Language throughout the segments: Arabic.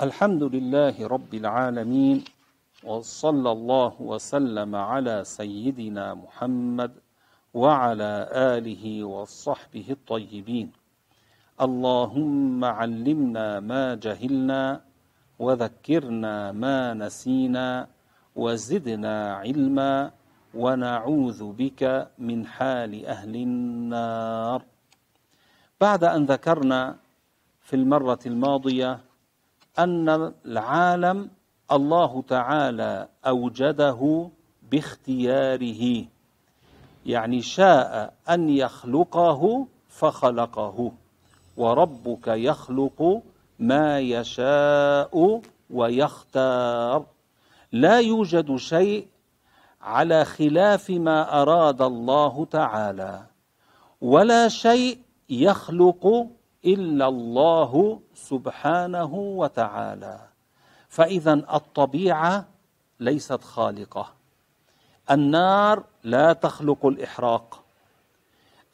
الحمد لله رب العالمين وصلى الله وسلم على سيدنا محمد وعلى آله وصحبه الطيبين. اللهم علمنا ما جهلنا وذكرنا ما نسينا وزدنا علما ونعوذ بك من حال أهل النار. بعد أن ذكرنا في المرة الماضية أن العالم الله تعالى أوجده باختياره. يعني شاء أن يخلقه فخلقه وربك يخلق ما يشاء ويختار. لا يوجد شيء على خلاف ما أراد الله تعالى ولا شيء يخلق إلا الله سبحانه وتعالى. فإذا الطبيعة ليست خالقة. النار لا تخلق الإحراق.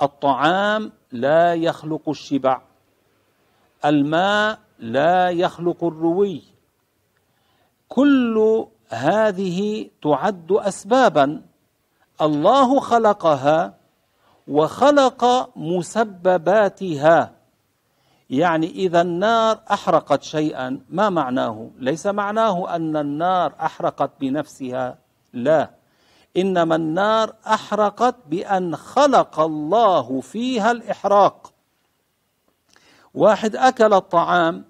الطعام لا يخلق الشبع. الماء لا يخلق الروي. كل هذه تعد اسبابا. الله خلقها وخلق مسبباتها. يعني إذا النار أحرقت شيئا ما معناه؟ ليس معناه أن النار أحرقت بنفسها لا. إنما النار أحرقت بأن خلق الله فيها الإحراق. واحد أكل الطعام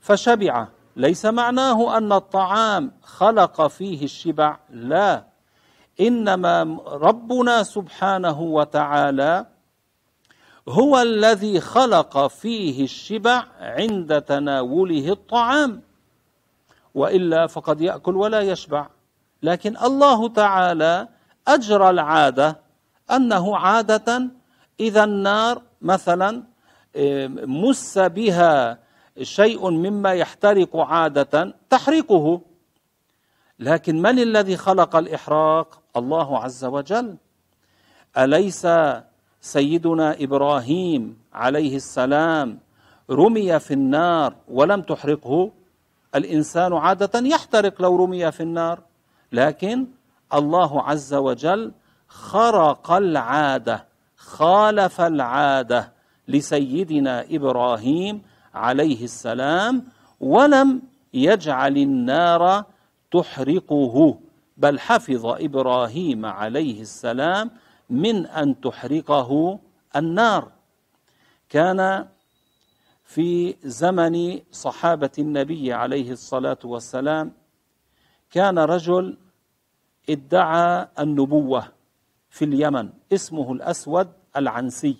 فشبع. ليس معناه أن الطعام خلق فيه الشبع لا. إنما ربنا سبحانه وتعالى هو الذي خلق فيه الشبع عند تناوله الطعام وإلا فقد يأكل ولا يشبع. لكن الله تعالى أجرى العادة أنه عادة إذا النار مثلا آه، مس بها شيء مما يحترق عادة تحرقه. لكن من الذي خلق الإحراق؟ الله عز وجل. أليس سيدنا إبراهيم عليه السلام رمي في النار ولم تحرقه. الإنسان عادة يحترق لو رمي في النار لكن الله عز وجل خرق العادة خالف العادة لسيدنا إبراهيم عليه السلام ولم يجعل النار تحرقه. بل حفظ إبراهيم عليه السلام من أن تحرقه النار. كان في زمن صحابة النبي عليه الصلاة والسلام كان رجل ادعى النبوة في اليمن اسمه الأسود العنسي.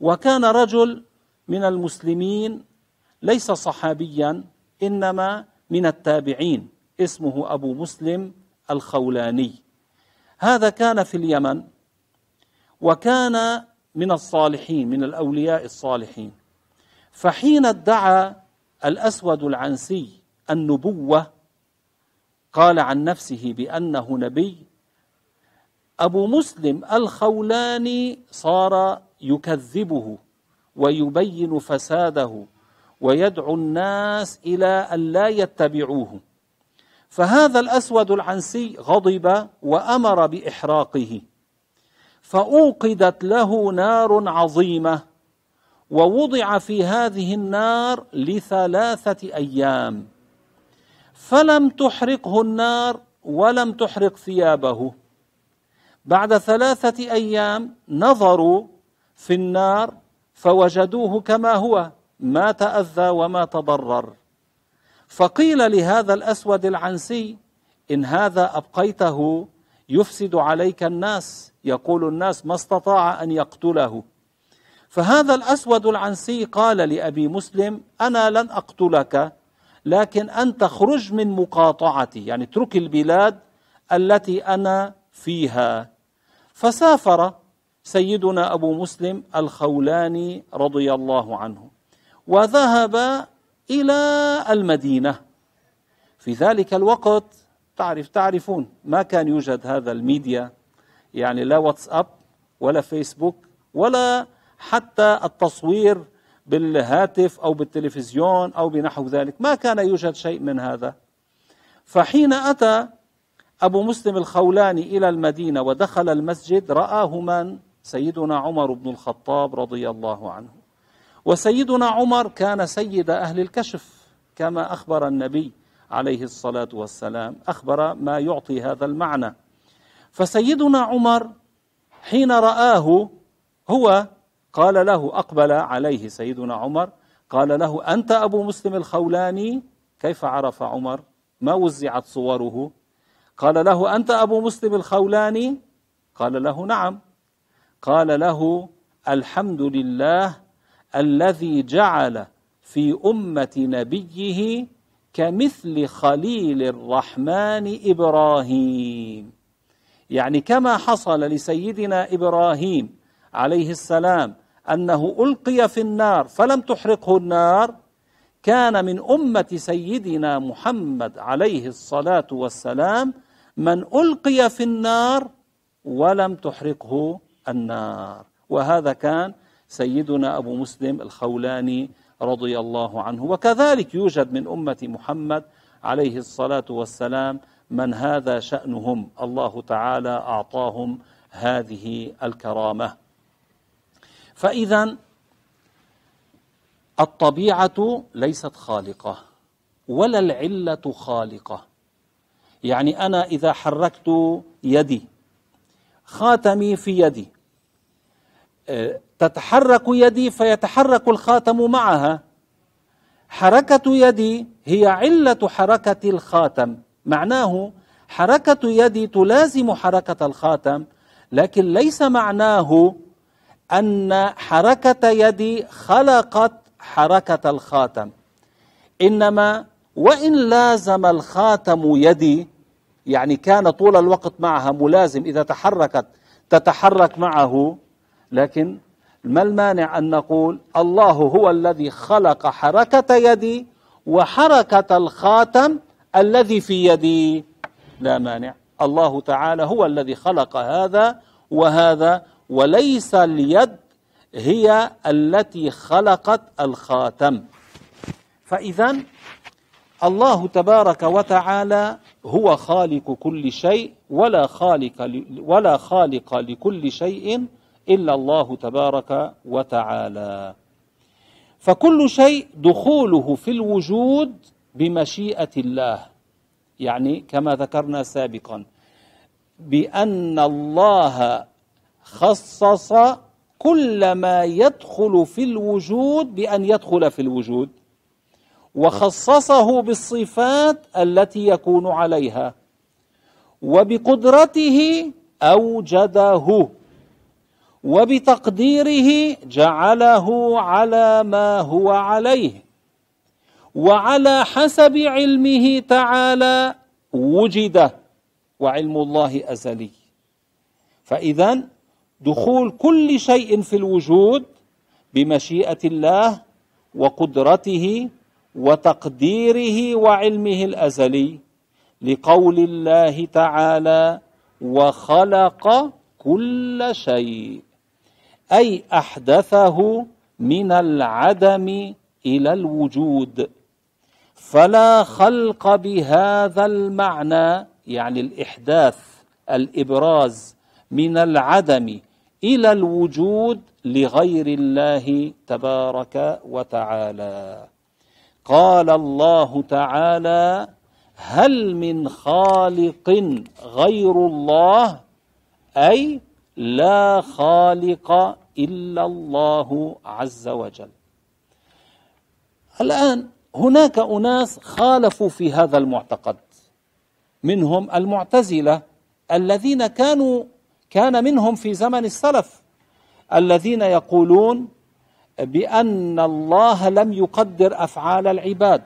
وكان رجل من المسلمين ليس صحابيا إنما من التابعين اسمه أبو مسلم الخولاني. هذا كان في اليمن وكان من الصالحين من الأولياء الصالحين. فحين ادعى الأسود العنسي النبوة قال عن نفسه بأنه نبي أبو مسلم الخولاني صار يكذبه ويبين فساده ويدعو الناس إلى أن لا يتبعوه. فهذا الأسود العنسي غضب وأمر بإحراقه. فأوقدت له نار عظيمة ووضع في هذه النار لثلاثة أيام. فلم تحرقه النار ولم تحرق ثيابه. بعد ثلاثة أيام نظروا في النار فوجدوه كما هو ما تأذى وما تضرر. فقيل لهذا الأسود العنسي إن هذا أبقيته يفسد عليك الناس يقول الناس ما استطاع أن يقتله. فهذا الأسود العنسي قال لأبي مسلم أنا لن أقتلك لكن انت خرج من مقاطعتي يعني اترك البلاد التي أنا فيها. فسافر سيدنا أبو مسلم الخولاني رضي الله عنه وذهب إلى المدينة. في ذلك الوقت تعرف تعرفون ما كان يوجد هذا الميديا يعني لا واتساب ولا فيسبوك ولا حتى التصوير بالهاتف أو بالتلفزيون أو بنحو ذلك. ما كان يوجد شيء من هذا. فحين أتى أبو مسلم الخولاني إلى المدينة ودخل المسجد رآه من؟ سيدنا عمر بن الخطاب رضي الله عنه. وسيدنا عمر كان سيد أهل الكشف كما أخبر النبي عليه الصلاة والسلام أخبر ما يعطي هذا المعنى. فسيدنا عمر حين رآه هو قال له أقبل عليه سيدنا عمر قال له أنت أبو مسلم الخولاني؟ كيف عرف عمر؟ ما وزعت صوره؟ قال له أنت أبو مسلم الخولاني؟ قال له نعم. قال له الحمد لله الذي جعل في أمة نبيه كمثل خليل الرحمن إبراهيم. يعني كما حصل لسيدنا إبراهيم عليه السلام أنه ألقي في النار فلم تحرقه النار كان من أمة سيدنا محمد عليه الصلاة والسلام من ألقي في النار ولم تحرقه النار. وهذا كان سيدنا أبو مسلم الخولاني رضي الله عنه. وكذلك يوجد من أمة محمد عليه الصلاة والسلام من هذا شأنهم. الله تعالى أعطاهم هذه الكرامة. فإذا الطبيعة ليست خالقة ولا العلة خالقة. يعني أنا إذا حركت يدي خاتمي في يدي أه، تتحرك يدي فيتحرك الخاتم معها. حركة يدي هي علة حركة الخاتم. معناه حركة يدي تلازم حركة الخاتم لكن ليس معناه أن حركة يدي خلقت حركة الخاتم. إنما وإن لازم الخاتم يدي يعني كان طول الوقت معها ملازم إذا تحركت تتحرك معه لكن ما المانع أن نقول الله هو الذي خلق حركة يدي وحركة الخاتم الذي في يدي؟ لا مانع. الله تعالى هو الذي خلق هذا وهذا وليس اليد هي التي خلقت الخاتم. فإذا الله تبارك وتعالى هو خالق كل شيء ولا خالق ولا خالق لكل شيء إلا الله تبارك وتعالى. فكل شيء دخوله في الوجود بمشيئة الله. يعني كما ذكرنا سابقا بأن الله خصص كل ما يدخل في الوجود بأن يدخل في الوجود وخصصه بالصفات التي يكون عليها وبقدرته أوجده. وبتقديره جعله على ما هو عليه وعلى حسب علمه تعالى وجد وعلم الله أزلي. فإذا دخول كل شيء في الوجود بمشيئة الله وقدرته وتقديره وعلمه الأزلي لقول الله تعالى وخلق كل شيء أي أحدثه من العدم إلى الوجود. فلا خلق بهذا المعنى يعني الإحداث الإبراز من العدم إلى الوجود لغير الله تبارك وتعالى. قال الله تعالى هل من خالق غير الله؟ أي لا خالق إلا الله عز وجل. الآن هناك أناس خالفوا في هذا المعتقد. منهم المعتزلة الذين كانوا كان منهم في زمن السلف الذين يقولون بأن الله لم يقدر أفعال العباد.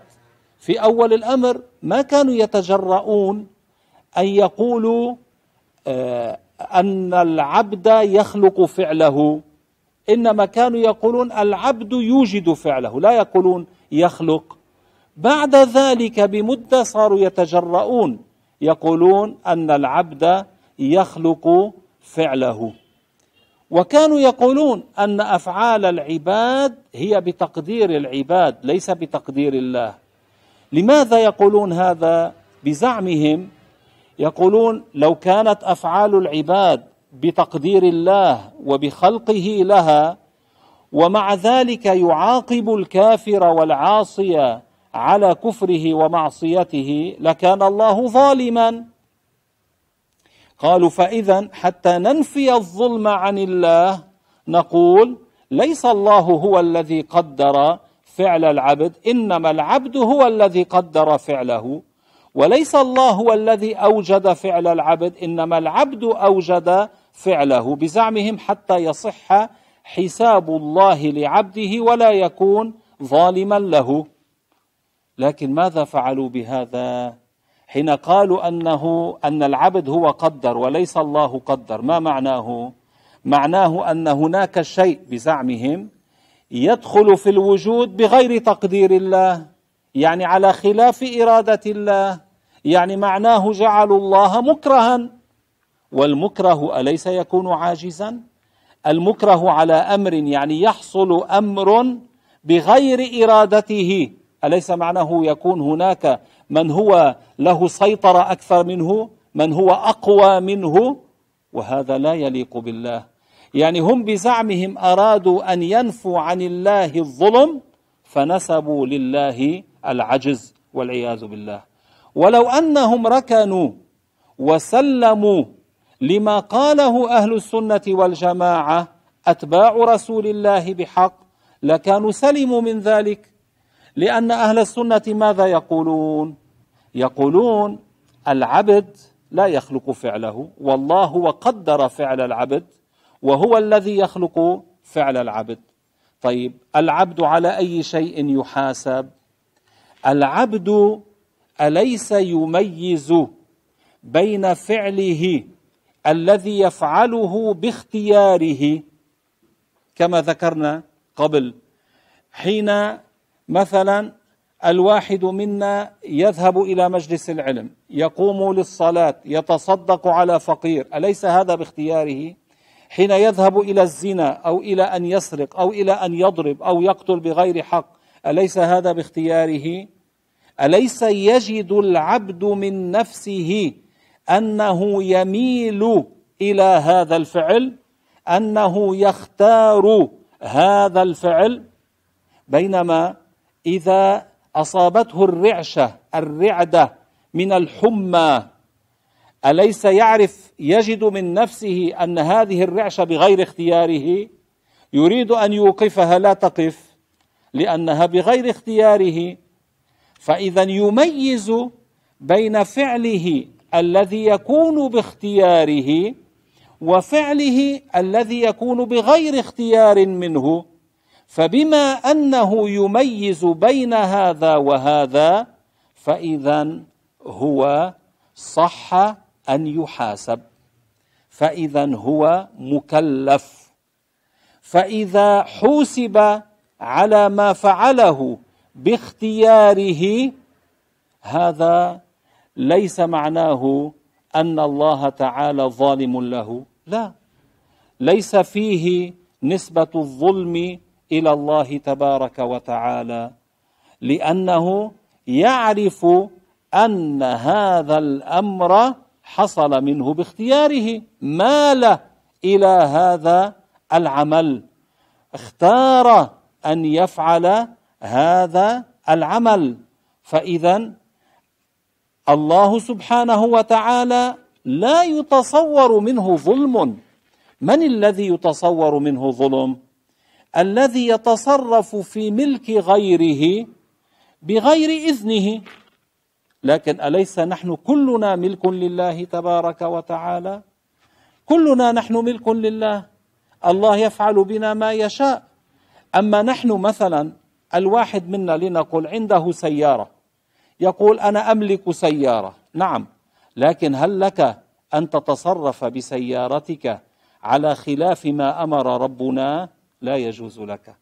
في أول الأمر ما كانوا يتجرؤون أن يقولوا آه، أن العبد يخلق فعله. إنما كانوا يقولون العبد يوجد فعله لا يقولون يخلق. بعد ذلك بمدة صاروا يتجرؤون يقولون أن العبد يخلق فعله. وكانوا يقولون أن أفعال العباد هي بتقدير العباد ليس بتقدير الله. لماذا يقولون هذا؟ بزعمهم يقولون لو كانت أفعال العباد بتقدير الله وبخلقه لها ومع ذلك يعاقب الكافر والعاصي على كفره ومعصيته لكان الله ظالما. قالوا فإذا حتى ننفي الظلم عن الله نقول ليس الله هو الذي قدر فعل العبد إنما العبد هو الذي قدر فعله. وليس الله هو الذي أوجد فعل العبد إنما العبد أوجد فعله بزعمهم حتى يصح حساب الله لعبده ولا يكون ظالما له. لكن ماذا فعلوا بهذا؟ حين قالوا أنه أن العبد هو قدر وليس الله قدر ما معناه؟ معناه أن هناك شيء بزعمهم يدخل في الوجود بغير تقدير الله. يعني على خلاف إرادة الله. يعني معناه جعلوا الله مكرها. والمكره أليس يكون عاجزا؟ المكره على أمر يعني يحصل أمر بغير إرادته. أليس معناه يكون هناك من هو له سيطرة أكثر منه من هو أقوى منه؟ وهذا لا يليق بالله. يعني هم بزعمهم أرادوا أن ينفوا عن الله الظلم فنسبوا لله العجز والعياذ بالله. ولو أنهم ركنوا وسلموا لما قاله أهل السنة والجماعة أتباع رسول الله بحق لكانوا سلموا من ذلك لأن أهل السنة ماذا يقولون؟ يقولون العبد لا يخلق فعله والله هو قدر فعل العبد وهو الذي يخلق فعل العبد. طيب العبد على أي شيء يحاسب؟ العبد أليس يميز بين فعله الذي يفعله باختياره؟ كما ذكرنا قبل حين مثلا الواحد منا يذهب إلى مجلس العلم يقوم للصلاة يتصدق على فقير أليس هذا باختياره؟ حين يذهب إلى الزنا أو إلى أن يسرق أو إلى أن يضرب أو يقتل بغير حق أليس هذا باختياره؟ أليس يجد العبد من نفسه أنه يميل إلى هذا الفعل؟ أنه يختار هذا الفعل؟ بينما إذا أصابته الرعشة الرعدة من الحمى أليس يعرف يجد من نفسه أن هذه الرعشة بغير اختياره؟ يريد أن يوقفها لا تقف. لأنها بغير اختياره. فإذا يميز بين فعله الذي يكون باختياره وفعله الذي يكون بغير اختيار منه فبما أنه يميز بين هذا وهذا فإذا هو صح أن يحاسب. فإذا هو مكلف. فإذا حوسب على ما فعله باختياره هذا ليس معناه أن الله تعالى ظالم له. لا. ليس فيه نسبة الظلم إلى الله تبارك وتعالى لأنه يعرف أن هذا الأمر حصل منه باختياره. مال إلى هذا العمل. اختار أن يفعل هذا العمل. فاذا الله سبحانه وتعالى لا يتصور منه ظلم. من الذي يتصور منه ظلم؟ الذي يتصرف في ملك غيره بغير إذنه. لكن أليس نحن كلنا ملك لله تبارك وتعالى؟ كلنا نحن ملك لله. الله يفعل بنا ما يشاء. أما نحن مثلا الواحد منا لنقل عنده سيارة. يقول أنا أملك سيارة. نعم. لكن هل لك أن تتصرف بسيارتك على خلاف ما أمر ربنا؟ لا يجوز لك.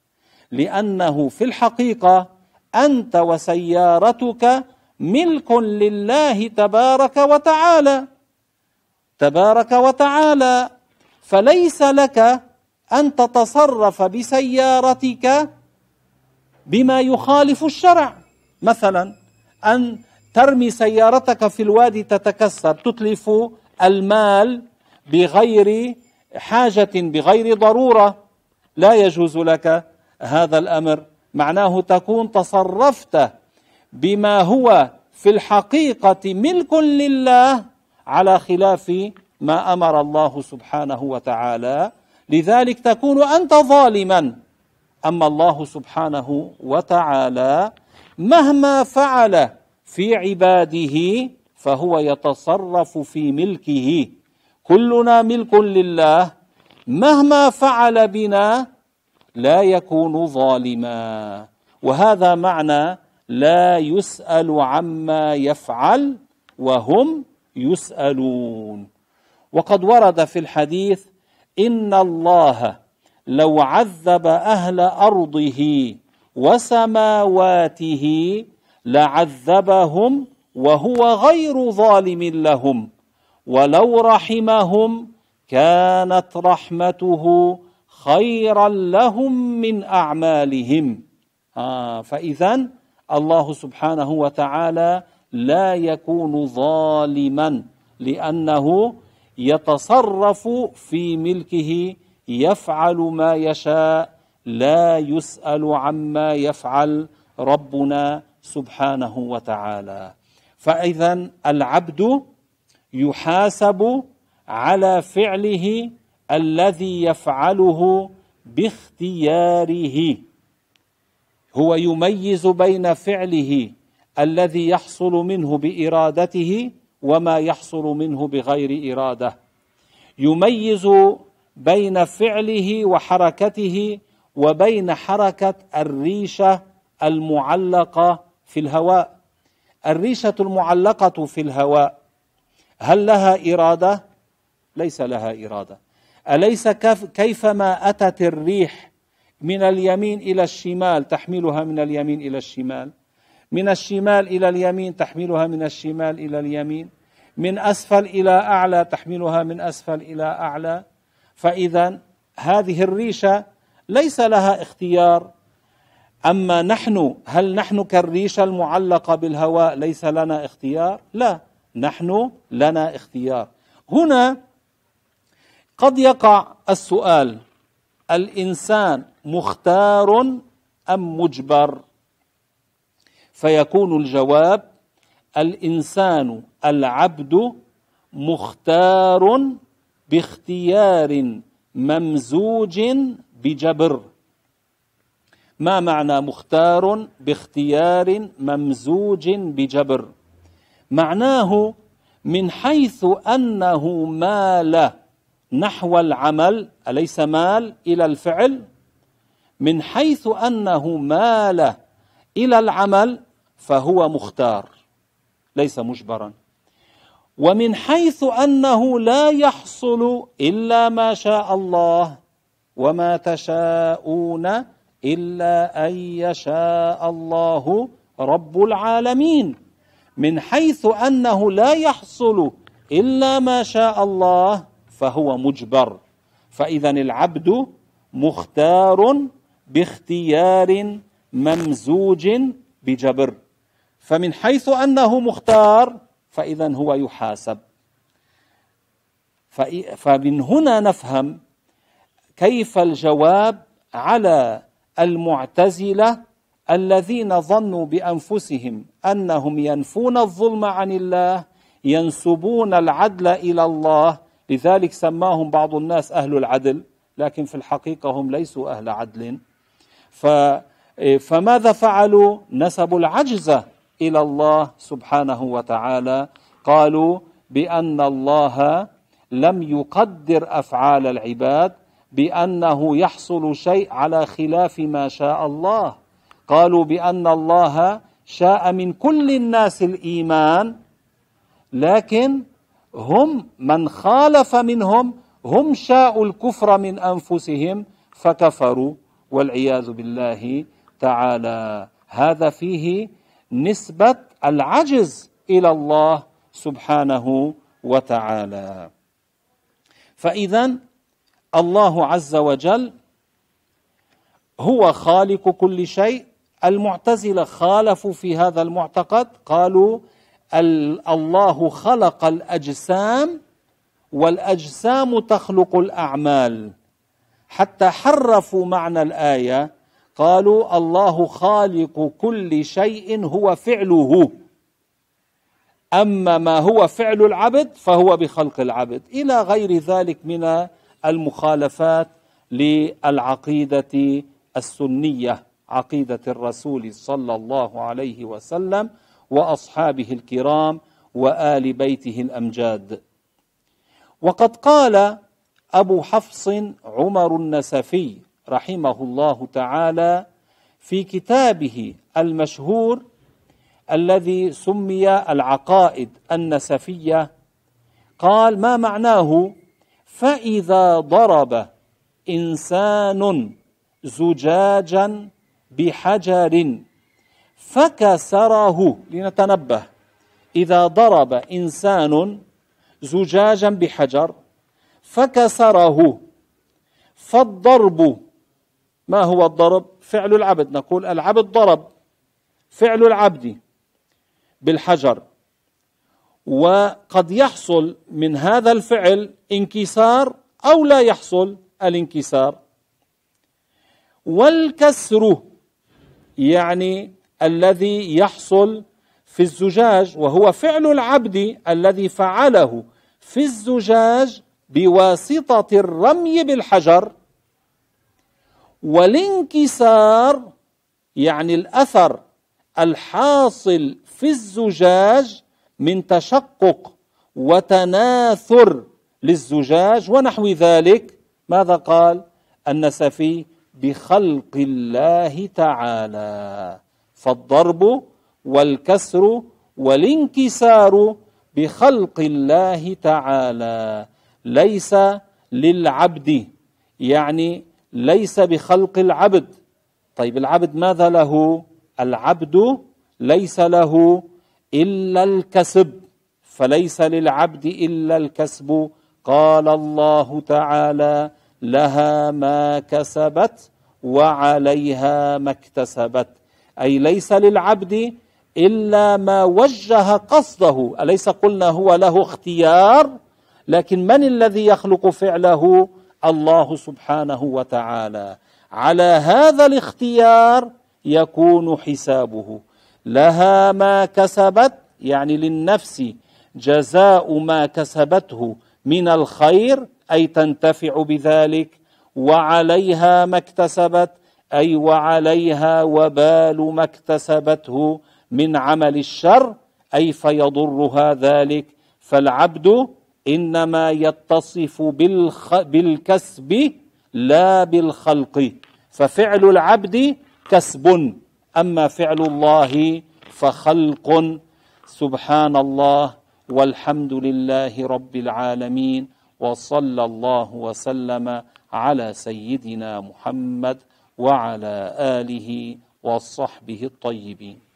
لأنه في الحقيقة أنت وسيارتك ملك لله تبارك وتعالى. تبارك وتعالى. فليس لك أن تتصرف بسيارتك بما يخالف الشرع. مثلا أن ترمي سيارتك في الوادي تتكسر تتلف المال بغير حاجة بغير ضرورة. لا يجوز لك هذا الأمر. معناه تكون تصرفت بما هو في الحقيقة ملك لله على خلاف ما أمر الله سبحانه وتعالى لذلك تكون أنت ظالما. أما الله سبحانه وتعالى مهما فعل في عباده فهو يتصرف في ملكه. كلنا ملك لله. مهما فعل بنا لا يكون ظالما. وهذا معنى لا يسأل عما يفعل وهم يسألون. وقد ورد في الحديث إن الله لو عذب أهل أرضه وسماواته لعذبهم وهو غير ظالم لهم ولو رحمهم كانت رحمته خيرا لهم من أعمالهم. آه فإذا الله سبحانه وتعالى لا يكون ظالما لأنه يتصرف في ملكه يفعل ما يشاء لا يسأل عما يفعل ربنا سبحانه وتعالى. فإذا العبد يحاسب على فعله الذي يفعله باختياره. هو يميز بين فعله الذي يحصل منه بإرادته وما يحصل منه بغير إرادة. يميز بين فعله وحركته وبين حركة الريشة المعلقة في الهواء. الريشة المعلقة في الهواء هل لها إرادة؟ ليس لها إرادة. أليس كيفما أتت الريح من اليمين إلى الشمال تحملها من اليمين إلى الشمال؟ من الشمال إلى اليمين تحملها من الشمال إلى اليمين؟ من أسفل إلى أعلى تحملها من أسفل إلى أعلى. فاذا هذه الريشة ليس لها اختيار. أما نحن هل نحن كالريشة المعلقة بالهواء ليس لنا اختيار؟ لا نحن لنا اختيار. هنا قد يقع السؤال الإنسان مختار أم مجبر؟ فيكون الجواب الإنسان العبد مختار باختيار ممزوج بجبر. ما معنى مختار باختيار ممزوج بجبر؟ معناه من حيث أنه مال نحو العمل أليس مال؟ إلى الفعل. من حيث أنه مال إلى العمل فهو مختار. ليس مجبرا. ومن حيث أنه لا يحصل إلا ما شاء الله وما تشاءون إلا أن يشاء الله رب العالمين. من حيث أنه لا يحصل إلا ما شاء الله فهو مجبر. فاذا العبد مختار باختيار ممزوج بجبر. فمن حيث أنه مختار فاذا هو يحاسب. فمن هنا نفهم كيف الجواب على المعتزلة الذين ظنوا بأنفسهم أنهم ينفون الظلم عن الله ينسبون العدل إلى الله. لذلك سماهم بعض الناس أهل العدل لكن في الحقيقة هم ليسوا أهل عدل. فماذا فعلوا؟ نسبوا العجز إلى الله سبحانه وتعالى. قالوا بأن الله لم يقدر أفعال العباد بأنه يحصل شيء على خلاف ما شاء الله. قالوا بأن الله شاء من كل الناس الإيمان لكن هم من خالف منهم هم شاءوا الكفر من أنفسهم فكفروا والعياذ بالله تعالى. هذا فيه نسبة العجز إلى الله سبحانه وتعالى. فاذا الله عز وجل هو خالق كل شيء. المعتزلة خالفوا في هذا المعتقد قالوا الله خلق الأجسام والأجسام تخلق الأعمال. حتى حرفوا معنى الآية قالوا الله خالق كل شيء هو فعله. أما ما هو فعل العبد فهو بخلق العبد. إلى غير ذلك من المخالفات للعقيدة السنية عقيدة الرسول صلى الله عليه وسلم وأصحابه الكرام وآل بيته الأمجاد. وقد قال أبو حفص عمر النسفي رحمه الله تعالى في كتابه المشهور الذي سمي العقائد النسفية. قال ما معناه؟ فإذا ضرب إنسان زجاجا بحجر فكسره لنتنبه. إذا ضرب إنسان زجاجا بحجر فكسره فالضرب ما هو الضرب؟ فعل العبد. نقول العبد ضرب. فعل العبد بالحجر. وقد يحصل من هذا الفعل انكسار أو لا يحصل الانكسار. والكسر يعني الذي يحصل في الزجاج وهو فعل العبد الذي فعله في الزجاج بواسطة الرمي بالحجر. والانكسار يعني الأثر الحاصل في الزجاج من تشقق وتناثر للزجاج ونحو ذلك ماذا قال؟ النسفي بخلق الله تعالى فالضرب والكسر والانكسار بخلق الله تعالى ليس للعبد يعني ليس بخلق العبد. طيب العبد ماذا له؟ العبد ليس له إلا الكسب فليس للعبد إلا الكسب. قال الله تعالى لها ما كسبت وعليها ما اكتسبت. أي ليس للعبد إلا ما وجه قصده. أليس قلنا هو له اختيار؟ لكن من الذي يخلق فعله؟ الله سبحانه وتعالى. على هذا الاختيار يكون حسابه. لها ما كسبت يعني للنفس جزاء ما كسبته من الخير أي تنتفع بذلك. وعليها ما اكتسبت أي وعليها وبال ما اكتسبته من عمل الشر أي فيضرها ذلك. فالعبد إنما يتصف بالخ... بالكسب لا بالخلق ففعل العبد كسب أما فعل الله فخلق. سبحان الله والحمد لله رب العالمين وصلى الله وسلم على سيدنا محمد وعلى آله وصحبه الطيبين.